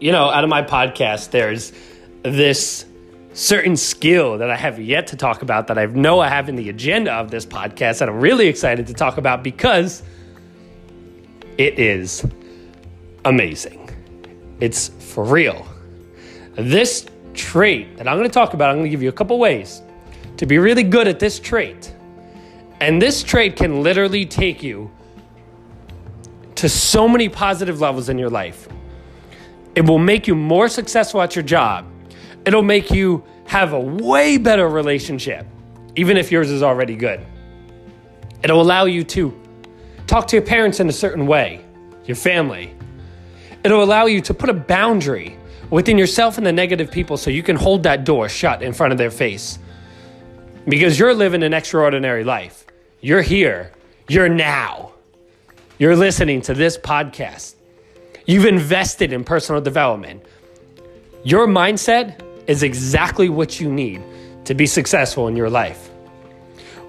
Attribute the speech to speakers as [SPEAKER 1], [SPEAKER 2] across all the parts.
[SPEAKER 1] you know, out of my podcast, there's this certain skill that I have yet to talk about that I know I have in the agenda of this podcast that I'm really excited to talk about because it is amazing. It's for real. This trait that I'm going to talk about, I'm going to give you a couple ways to be really good at this trait. And this trait can literally take you to so many positive levels in your life. It will make you more successful at your job. It'll make you have a way better relationship, even if yours is already good. It'll allow you to talk to your parents in a certain way, your family. It'll allow you to put a boundary within yourself and the negative people so you can hold that door shut in front of their face. Because you're living an extraordinary life. You're here. You're now. You're listening to this podcast. You've invested in personal development. Your mindset is exactly what you need to be successful in your life.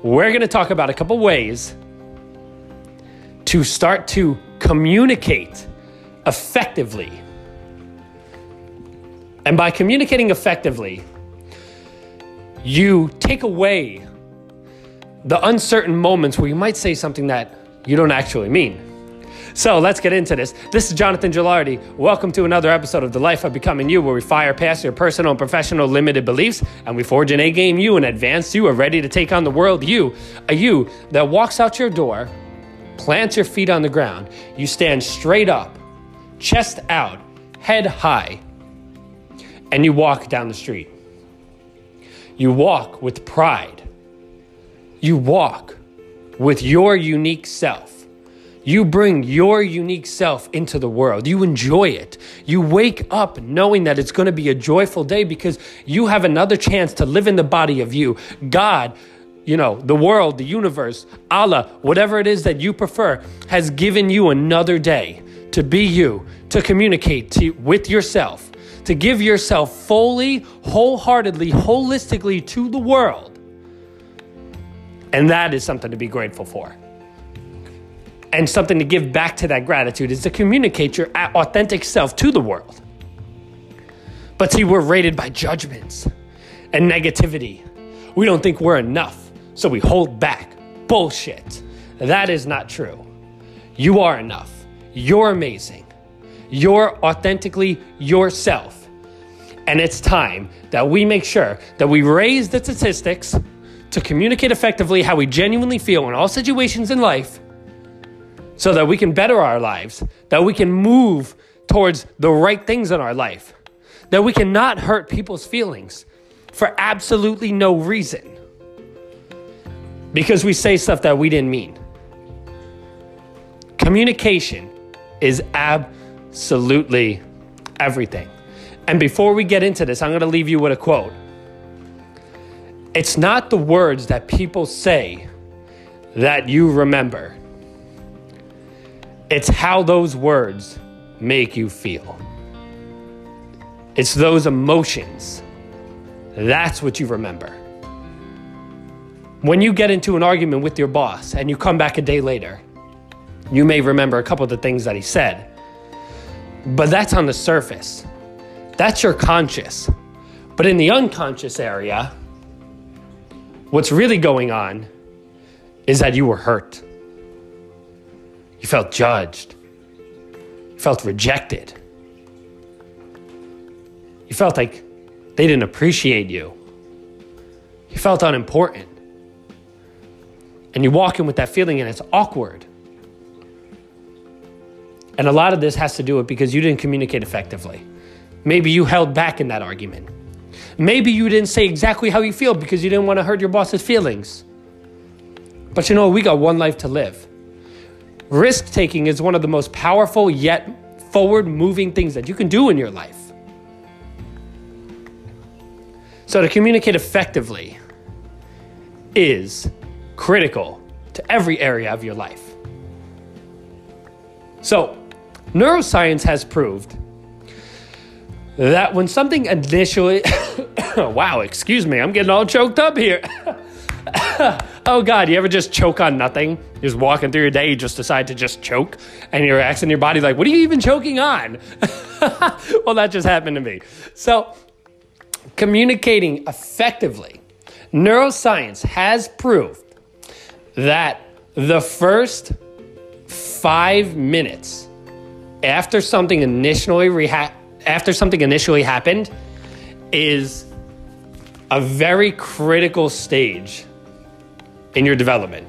[SPEAKER 1] We're going to talk about a couple ways to start to communicate effectively. And by communicating effectively, you take away the uncertain moments where you might say something that you don't actually mean. So let's get into this. This is Jonathan Gilardi. Welcome to another episode of The Life of Becoming You, where we fire past your personal and professional limited beliefs and we forge an A game you, and advanced you, a ready to take on the world you, a you that walks out your door, plants your feet on the ground, you stand straight up, chest out, head high, and you walk down the street. You walk with pride. You walk with your unique self. You bring your unique self into the world. You enjoy it. You wake up knowing that it's going to be a joyful day because you have another chance to live in the body of you. God, you know, the world, the universe, Allah, whatever it is that you prefer, has given you another day to be you, to communicate to, with yourself, to give yourself fully, wholeheartedly, holistically to the world. And that is something to be grateful for and something to give back to that gratitude is to communicate your authentic self to the world. But see, we're rated by judgments and negativity. We don't think we're enough, so we hold back. Bullshit. That is not true. You are enough. You're amazing. You're authentically yourself. And it's time that we make sure that we raise the statistics to communicate effectively how we genuinely feel in all situations in life so that we can better our lives, that we can move towards the right things in our life, that we cannot hurt people's feelings for absolutely no reason because we say stuff that we didn't mean. Communication is absolutely everything. And before we get into this, I'm going to leave you with a quote. It's not the words that people say that you remember. It's how those words make you feel. It's those emotions. That's what you remember. When you get into an argument with your boss and you come back a day later, you may remember a couple of the things that he said. But that's on the surface. That's your conscious. But in the unconscious area, what's really going on is that you were hurt. You felt judged. You felt rejected. You felt like they didn't appreciate you. You felt unimportant. And you walk in with that feeling and it's awkward. And a lot of this has to do with because you didn't communicate effectively. Maybe you held back in that argument. Maybe you didn't say exactly how you feel because you didn't want to hurt your boss's feelings. But you know, we got one life to live. Risk taking is one of the most powerful yet forward moving things that you can do in your life. So, to communicate effectively is critical to every area of your life. So, neuroscience has proved that when something initially, wow, excuse me, I'm getting all choked up here. oh God, you ever just choke on nothing? You're just walking through your day, you just decide to just choke, and you're asking your body, like, what are you even choking on? well, that just happened to me. So, communicating effectively, neuroscience has proved that the first five minutes after something initially reha- after something initially happened is a very critical stage in your development.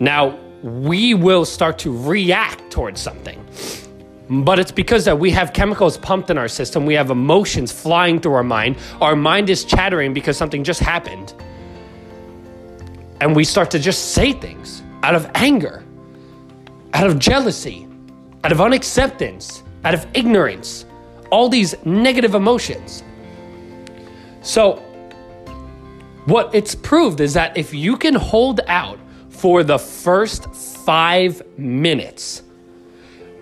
[SPEAKER 1] Now, we will start to react towards something. But it's because that we have chemicals pumped in our system, we have emotions flying through our mind. Our mind is chattering because something just happened. And we start to just say things out of anger, out of jealousy, out of unacceptance, out of ignorance, all these negative emotions. So, what it's proved is that if you can hold out for the first five minutes,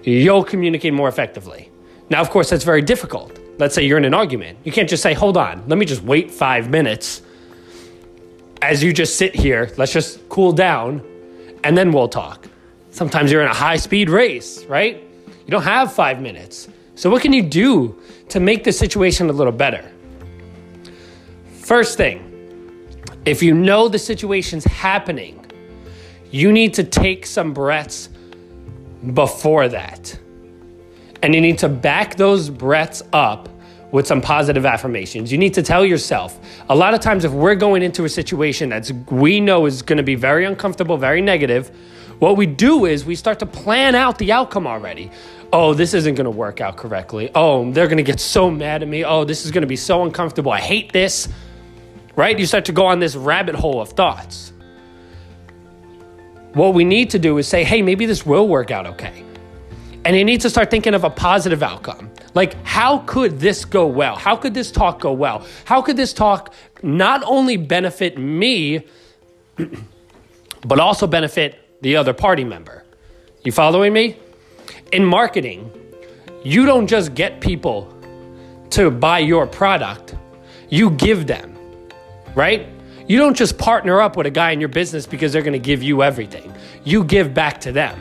[SPEAKER 1] you'll communicate more effectively. Now, of course, that's very difficult. Let's say you're in an argument. You can't just say, hold on, let me just wait five minutes as you just sit here. Let's just cool down and then we'll talk. Sometimes you're in a high speed race, right? You don't have five minutes. So, what can you do to make the situation a little better? First thing, if you know the situation's happening, you need to take some breaths before that. And you need to back those breaths up with some positive affirmations. You need to tell yourself. A lot of times, if we're going into a situation that we know is going to be very uncomfortable, very negative, what we do is we start to plan out the outcome already. Oh, this isn't going to work out correctly. Oh, they're going to get so mad at me. Oh, this is going to be so uncomfortable. I hate this. Right? You start to go on this rabbit hole of thoughts. What we need to do is say, hey, maybe this will work out okay. And you need to start thinking of a positive outcome. Like, how could this go well? How could this talk go well? How could this talk not only benefit me, but also benefit the other party member? You following me? In marketing, you don't just get people to buy your product, you give them, right? You don't just partner up with a guy in your business because they're going to give you everything. You give back to them.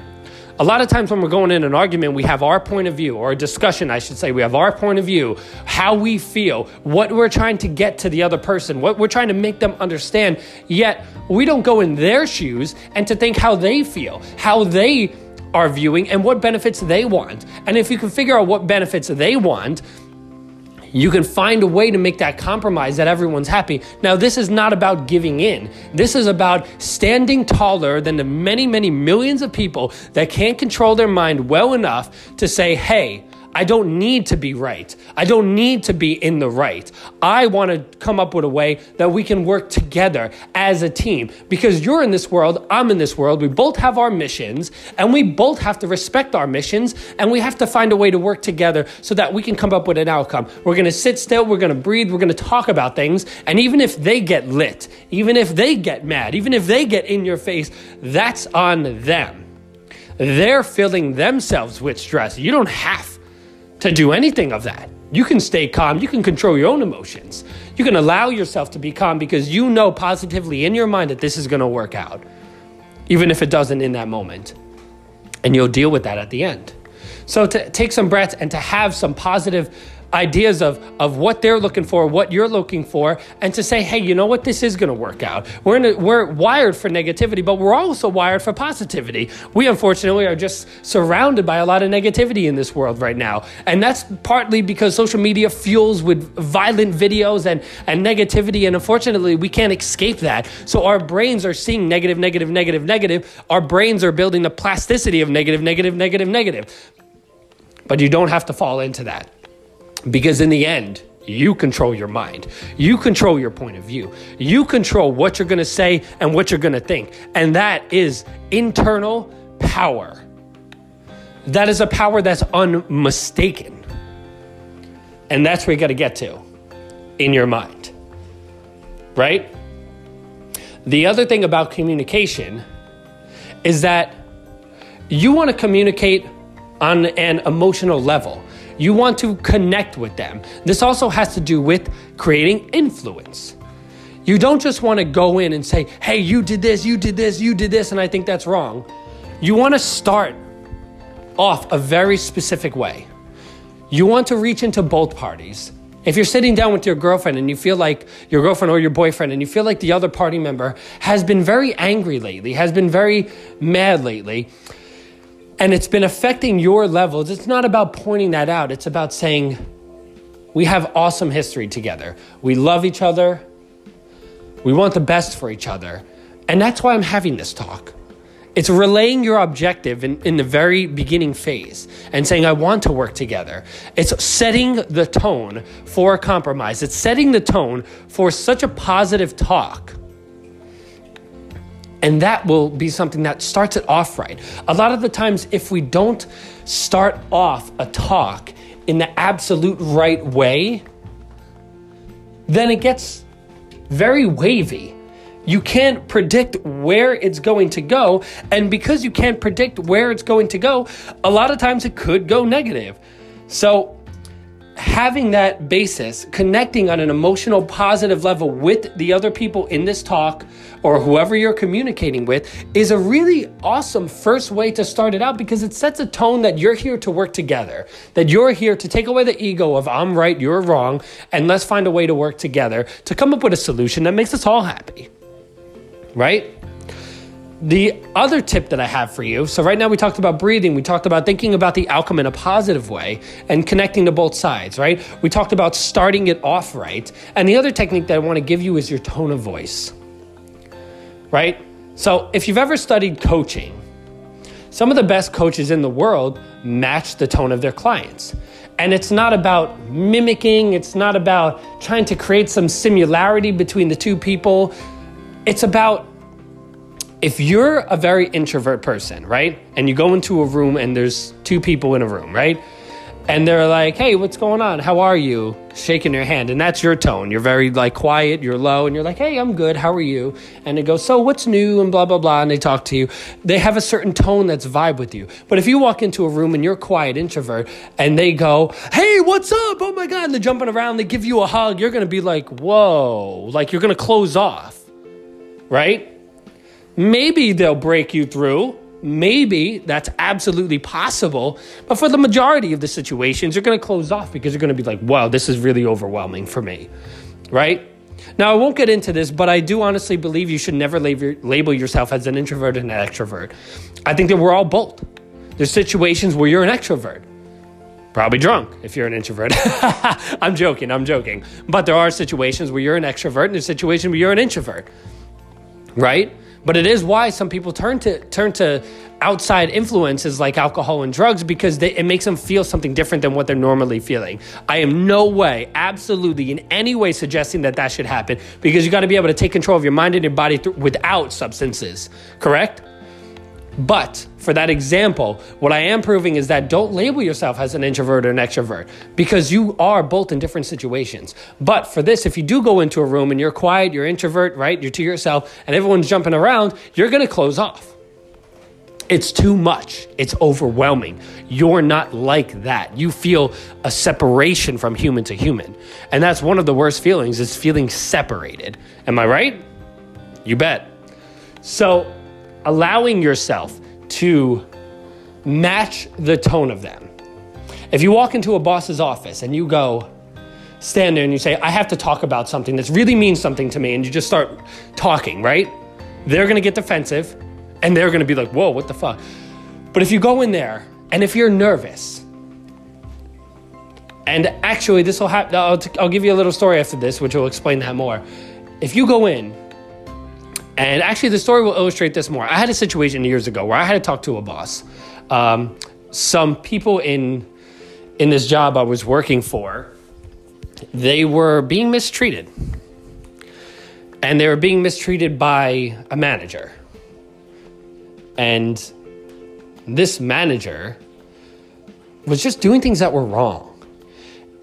[SPEAKER 1] A lot of times when we're going in an argument, we have our point of view, or a discussion, I should say, we have our point of view, how we feel, what we're trying to get to the other person, what we're trying to make them understand. Yet we don't go in their shoes and to think how they feel, how they are viewing, and what benefits they want. And if you can figure out what benefits they want, you can find a way to make that compromise that everyone's happy. Now, this is not about giving in. This is about standing taller than the many, many millions of people that can't control their mind well enough to say, hey, I don't need to be right. I don't need to be in the right. I want to come up with a way that we can work together as a team because you're in this world, I'm in this world. We both have our missions and we both have to respect our missions and we have to find a way to work together so that we can come up with an outcome. We're going to sit still, we're going to breathe, we're going to talk about things. And even if they get lit, even if they get mad, even if they get in your face, that's on them. They're filling themselves with stress. You don't have to do anything of that. You can stay calm. You can control your own emotions. You can allow yourself to be calm because you know positively in your mind that this is going to work out, even if it doesn't in that moment. And you'll deal with that at the end. So to take some breaths and to have some positive ideas of, of what they're looking for, what you're looking for, and to say, hey, you know what, this is going to work out. We're, a, we're wired for negativity, but we're also wired for positivity. We unfortunately are just surrounded by a lot of negativity in this world right now. And that's partly because social media fuels with violent videos and, and negativity. And unfortunately, we can't escape that. So our brains are seeing negative, negative, negative, negative. Our brains are building the plasticity of negative, negative, negative, negative. But you don't have to fall into that. Because in the end, you control your mind. You control your point of view. You control what you're going to say and what you're going to think. And that is internal power. That is a power that's unmistaken. And that's where you got to get to in your mind. Right? The other thing about communication is that you want to communicate on an emotional level. You want to connect with them. This also has to do with creating influence. You don't just want to go in and say, hey, you did this, you did this, you did this, and I think that's wrong. You want to start off a very specific way. You want to reach into both parties. If you're sitting down with your girlfriend and you feel like your girlfriend or your boyfriend and you feel like the other party member has been very angry lately, has been very mad lately, and it's been affecting your levels, it's not about pointing that out. It's about saying, we have awesome history together. We love each other. We want the best for each other. And that's why I'm having this talk. It's relaying your objective in, in the very beginning phase and saying, I want to work together. It's setting the tone for a compromise. It's setting the tone for such a positive talk. And that will be something that starts it off right. A lot of the times, if we don't start off a talk in the absolute right way, then it gets very wavy. You can't predict where it's going to go. And because you can't predict where it's going to go, a lot of times it could go negative. So, having that basis, connecting on an emotional, positive level with the other people in this talk or whoever you're communicating with is a really awesome first way to start it out because it sets a tone that you're here to work together, that you're here to take away the ego of I'm right, you're wrong, and let's find a way to work together to come up with a solution that makes us all happy. Right? The other tip that I have for you so, right now we talked about breathing, we talked about thinking about the outcome in a positive way and connecting to both sides, right? We talked about starting it off right. And the other technique that I want to give you is your tone of voice, right? So, if you've ever studied coaching, some of the best coaches in the world match the tone of their clients. And it's not about mimicking, it's not about trying to create some similarity between the two people. It's about if you're a very introvert person, right? And you go into a room and there's two people in a room, right? And they're like, "Hey, what's going on? How are you?" shaking your hand, and that's your tone. You're very like quiet, you're low, and you're like, "Hey, I'm good. How are you?" And they go, "So, what's new?" and blah blah blah, and they talk to you. They have a certain tone that's vibe with you. But if you walk into a room and you're quiet introvert, and they go, "Hey, what's up? Oh my god!" and they're jumping around, they give you a hug, you're gonna be like, "Whoa!" Like you're gonna close off, right? Maybe they'll break you through. Maybe that's absolutely possible. But for the majority of the situations, you're going to close off because you're going to be like, wow, this is really overwhelming for me. Right? Now, I won't get into this, but I do honestly believe you should never label yourself as an introvert and an extrovert. I think that we're all both. There's situations where you're an extrovert, probably drunk if you're an introvert. I'm joking, I'm joking. But there are situations where you're an extrovert and there's situations where you're an introvert, right? But it is why some people turn to turn to outside influences like alcohol and drugs because they, it makes them feel something different than what they're normally feeling. I am no way, absolutely, in any way suggesting that that should happen because you got to be able to take control of your mind and your body th- without substances. Correct? But for that example, what I am proving is that don't label yourself as an introvert or an extrovert because you are both in different situations. But for this, if you do go into a room and you're quiet, you're introvert, right? You're to yourself and everyone's jumping around, you're going to close off. It's too much. It's overwhelming. You're not like that. You feel a separation from human to human. And that's one of the worst feelings is feeling separated. Am I right? You bet. So, allowing yourself to match the tone of them. If you walk into a boss's office and you go, stand there and you say, I have to talk about something that really means something to me, and you just start talking, right? They're gonna get defensive and they're gonna be like, whoa, what the fuck? But if you go in there and if you're nervous, and actually, this will happen, I'll, t- I'll give you a little story after this, which will explain that more. If you go in and actually, the story will illustrate this more. I had a situation years ago where I had to talk to a boss. Um, some people in in this job I was working for, they were being mistreated, and they were being mistreated by a manager. And this manager was just doing things that were wrong.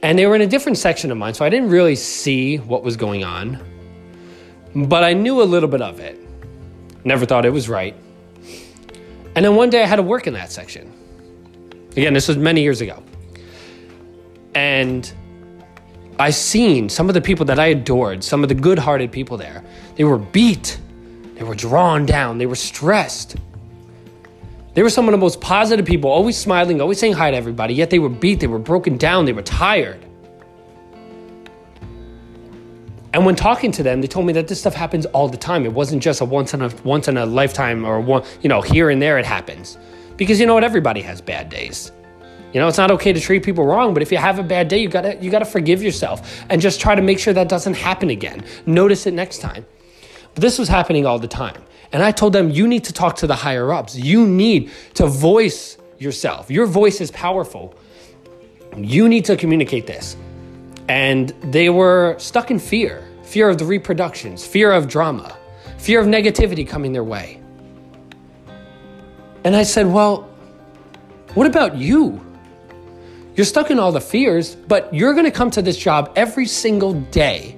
[SPEAKER 1] And they were in a different section of mine, so I didn't really see what was going on but I knew a little bit of it. Never thought it was right. And then one day I had to work in that section. Again, this was many years ago. And I seen some of the people that I adored, some of the good-hearted people there. They were beat. They were drawn down. They were stressed. They were some of the most positive people, always smiling, always saying hi to everybody, yet they were beat, they were broken down, they were tired. And when talking to them, they told me that this stuff happens all the time. It wasn't just a once in a once in a lifetime or one, you know, here and there it happens. Because you know what, everybody has bad days. You know, it's not okay to treat people wrong, but if you have a bad day, you gotta you gotta forgive yourself and just try to make sure that doesn't happen again. Notice it next time. But this was happening all the time. And I told them, you need to talk to the higher ups. You need to voice yourself. Your voice is powerful. You need to communicate this and they were stuck in fear fear of the reproductions, fear of drama, fear of negativity coming their way. And I said, Well, what about you? You're stuck in all the fears, but you're going to come to this job every single day,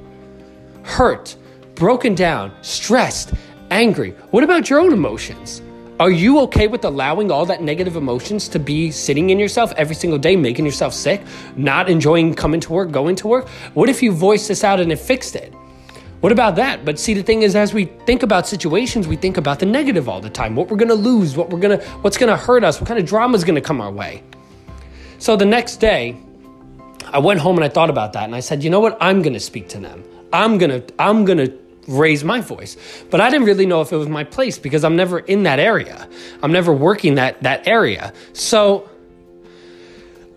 [SPEAKER 1] hurt, broken down, stressed, angry. What about your own emotions? Are you okay with allowing all that negative emotions to be sitting in yourself every single day, making yourself sick, not enjoying coming to work, going to work? What if you voiced this out and it fixed it? What about that? But see, the thing is, as we think about situations, we think about the negative all the time. What we're gonna lose, what we're gonna, what's gonna hurt us, what kind of drama is gonna come our way. So the next day, I went home and I thought about that, and I said, you know what? I'm gonna speak to them. I'm gonna, I'm gonna raise my voice. But I didn't really know if it was my place because I'm never in that area. I'm never working that that area. So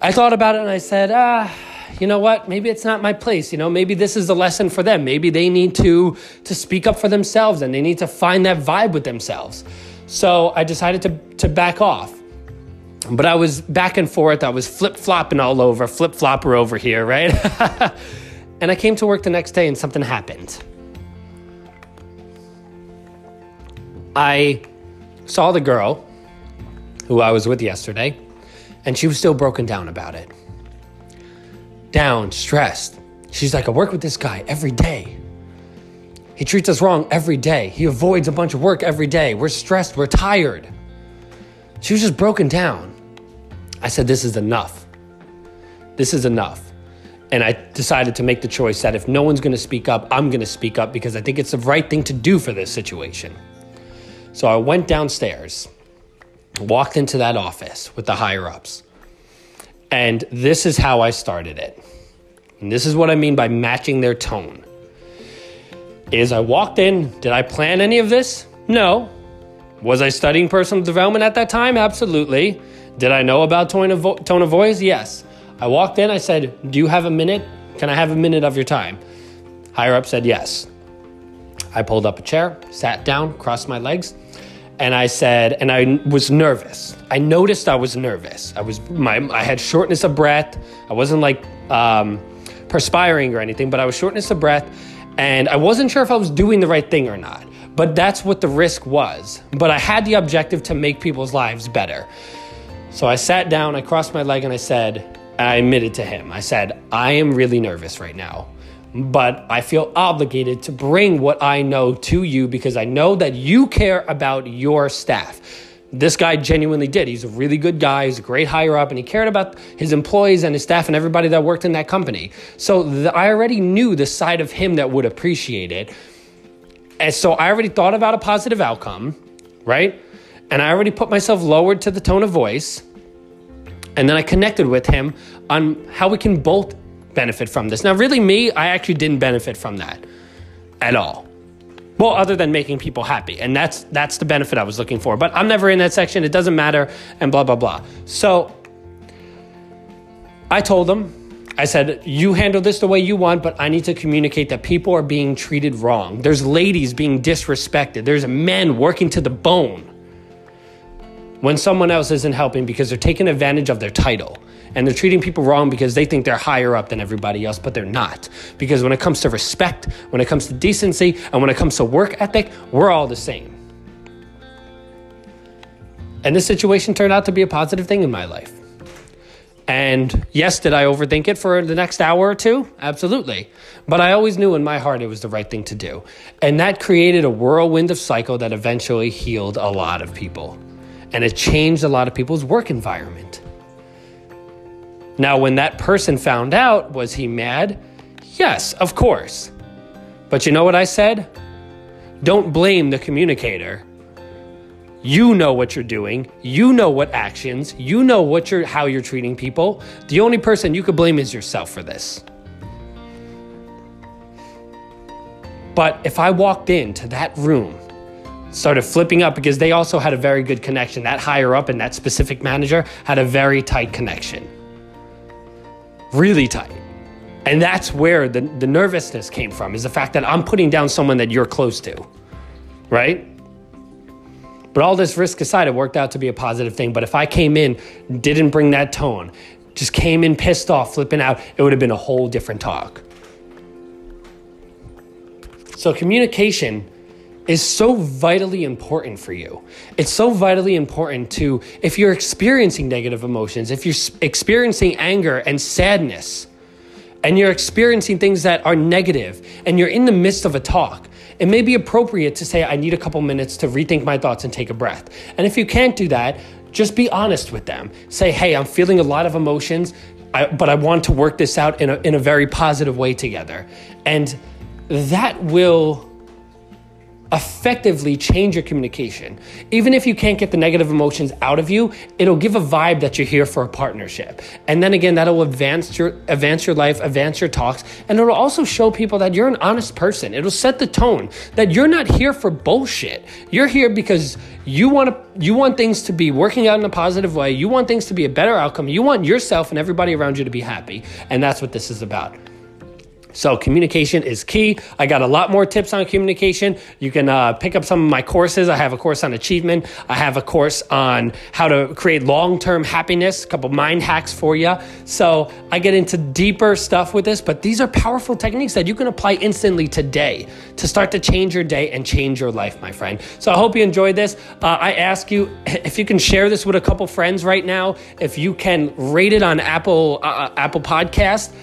[SPEAKER 1] I thought about it and I said, ah, you know what? Maybe it's not my place. You know, maybe this is a lesson for them. Maybe they need to to speak up for themselves and they need to find that vibe with themselves. So I decided to to back off. But I was back and forth. I was flip flopping all over, flip flopper over here, right? and I came to work the next day and something happened. I saw the girl who I was with yesterday, and she was still broken down about it. Down, stressed. She's like, I work with this guy every day. He treats us wrong every day. He avoids a bunch of work every day. We're stressed, we're tired. She was just broken down. I said, This is enough. This is enough. And I decided to make the choice that if no one's gonna speak up, I'm gonna speak up because I think it's the right thing to do for this situation. So I went downstairs, walked into that office with the higher ups. And this is how I started it. And this is what I mean by matching their tone. Is I walked in, did I plan any of this? No. Was I studying personal development at that time? Absolutely. Did I know about tone of, vo- tone of voice? Yes. I walked in, I said, Do you have a minute? Can I have a minute of your time? Higher up said yes. I pulled up a chair, sat down, crossed my legs, and I said, and I was nervous. I noticed I was nervous. I was my I had shortness of breath. I wasn't like um, perspiring or anything, but I was shortness of breath, and I wasn't sure if I was doing the right thing or not. But that's what the risk was. But I had the objective to make people's lives better. So I sat down, I crossed my leg, and I said, I admitted to him. I said, I am really nervous right now but I feel obligated to bring what I know to you because I know that you care about your staff. This guy genuinely did. He's a really good guy. He's a great higher up, and he cared about his employees and his staff and everybody that worked in that company. So the, I already knew the side of him that would appreciate it. And so I already thought about a positive outcome, right? And I already put myself lowered to the tone of voice. And then I connected with him on how we can both benefit from this. Now, really, me, I actually didn't benefit from that at all. Well, other than making people happy, and that's that's the benefit I was looking for. But I'm never in that section. It doesn't matter, and blah blah blah. So I told them, I said, you handle this the way you want, but I need to communicate that people are being treated wrong. There's ladies being disrespected. There's men working to the bone when someone else isn't helping because they're taking advantage of their title and they're treating people wrong because they think they're higher up than everybody else, but they're not. Because when it comes to respect, when it comes to decency, and when it comes to work ethic, we're all the same. And this situation turned out to be a positive thing in my life. And yes, did I overthink it for the next hour or two? Absolutely. But I always knew in my heart it was the right thing to do. And that created a whirlwind of cycle that eventually healed a lot of people. And it changed a lot of people's work environment. Now, when that person found out, was he mad? Yes, of course. But you know what I said? Don't blame the communicator. You know what you're doing. You know what actions. You know what you're how you're treating people. The only person you could blame is yourself for this. But if I walked into that room, started flipping up because they also had a very good connection. That higher up and that specific manager had a very tight connection. Really tight. And that's where the, the nervousness came from, is the fact that I'm putting down someone that you're close to, right? But all this risk aside, it worked out to be a positive thing. But if I came in, didn't bring that tone, just came in pissed off, flipping out, it would have been a whole different talk. So, communication is so vitally important for you. It's so vitally important to, if you're experiencing negative emotions, if you're experiencing anger and sadness, and you're experiencing things that are negative, and you're in the midst of a talk, it may be appropriate to say, I need a couple minutes to rethink my thoughts and take a breath. And if you can't do that, just be honest with them. Say, hey, I'm feeling a lot of emotions, but I want to work this out in a, in a very positive way together. And that will effectively change your communication. Even if you can't get the negative emotions out of you, it'll give a vibe that you're here for a partnership. And then again, that'll advance your advance your life, advance your talks, and it'll also show people that you're an honest person. It'll set the tone that you're not here for bullshit. You're here because you want to you want things to be working out in a positive way. You want things to be a better outcome. You want yourself and everybody around you to be happy. And that's what this is about. So communication is key. I got a lot more tips on communication. You can uh, pick up some of my courses. I have a course on achievement. I have a course on how to create long-term happiness, a couple mind hacks for you. So I get into deeper stuff with this, but these are powerful techniques that you can apply instantly today to start to change your day and change your life, my friend. So I hope you enjoyed this. Uh, I ask you if you can share this with a couple friends right now, if you can rate it on Apple uh, uh Apple Podcast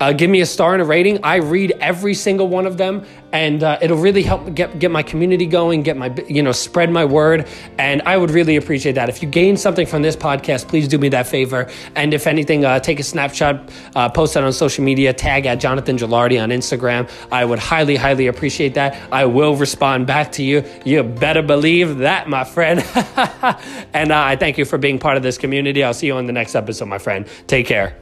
[SPEAKER 1] uh, give me a star and a rating. I read every single one of them, and uh, it'll really help get get my community going, get my you know spread my word, and I would really appreciate that. If you gain something from this podcast, please do me that favor. And if anything, uh, take a snapshot, uh, post that on social media, tag at Jonathan Gilardi on Instagram. I would highly, highly appreciate that. I will respond back to you. You better believe that, my friend. and uh, I thank you for being part of this community. I'll see you on the next episode, my friend. Take care.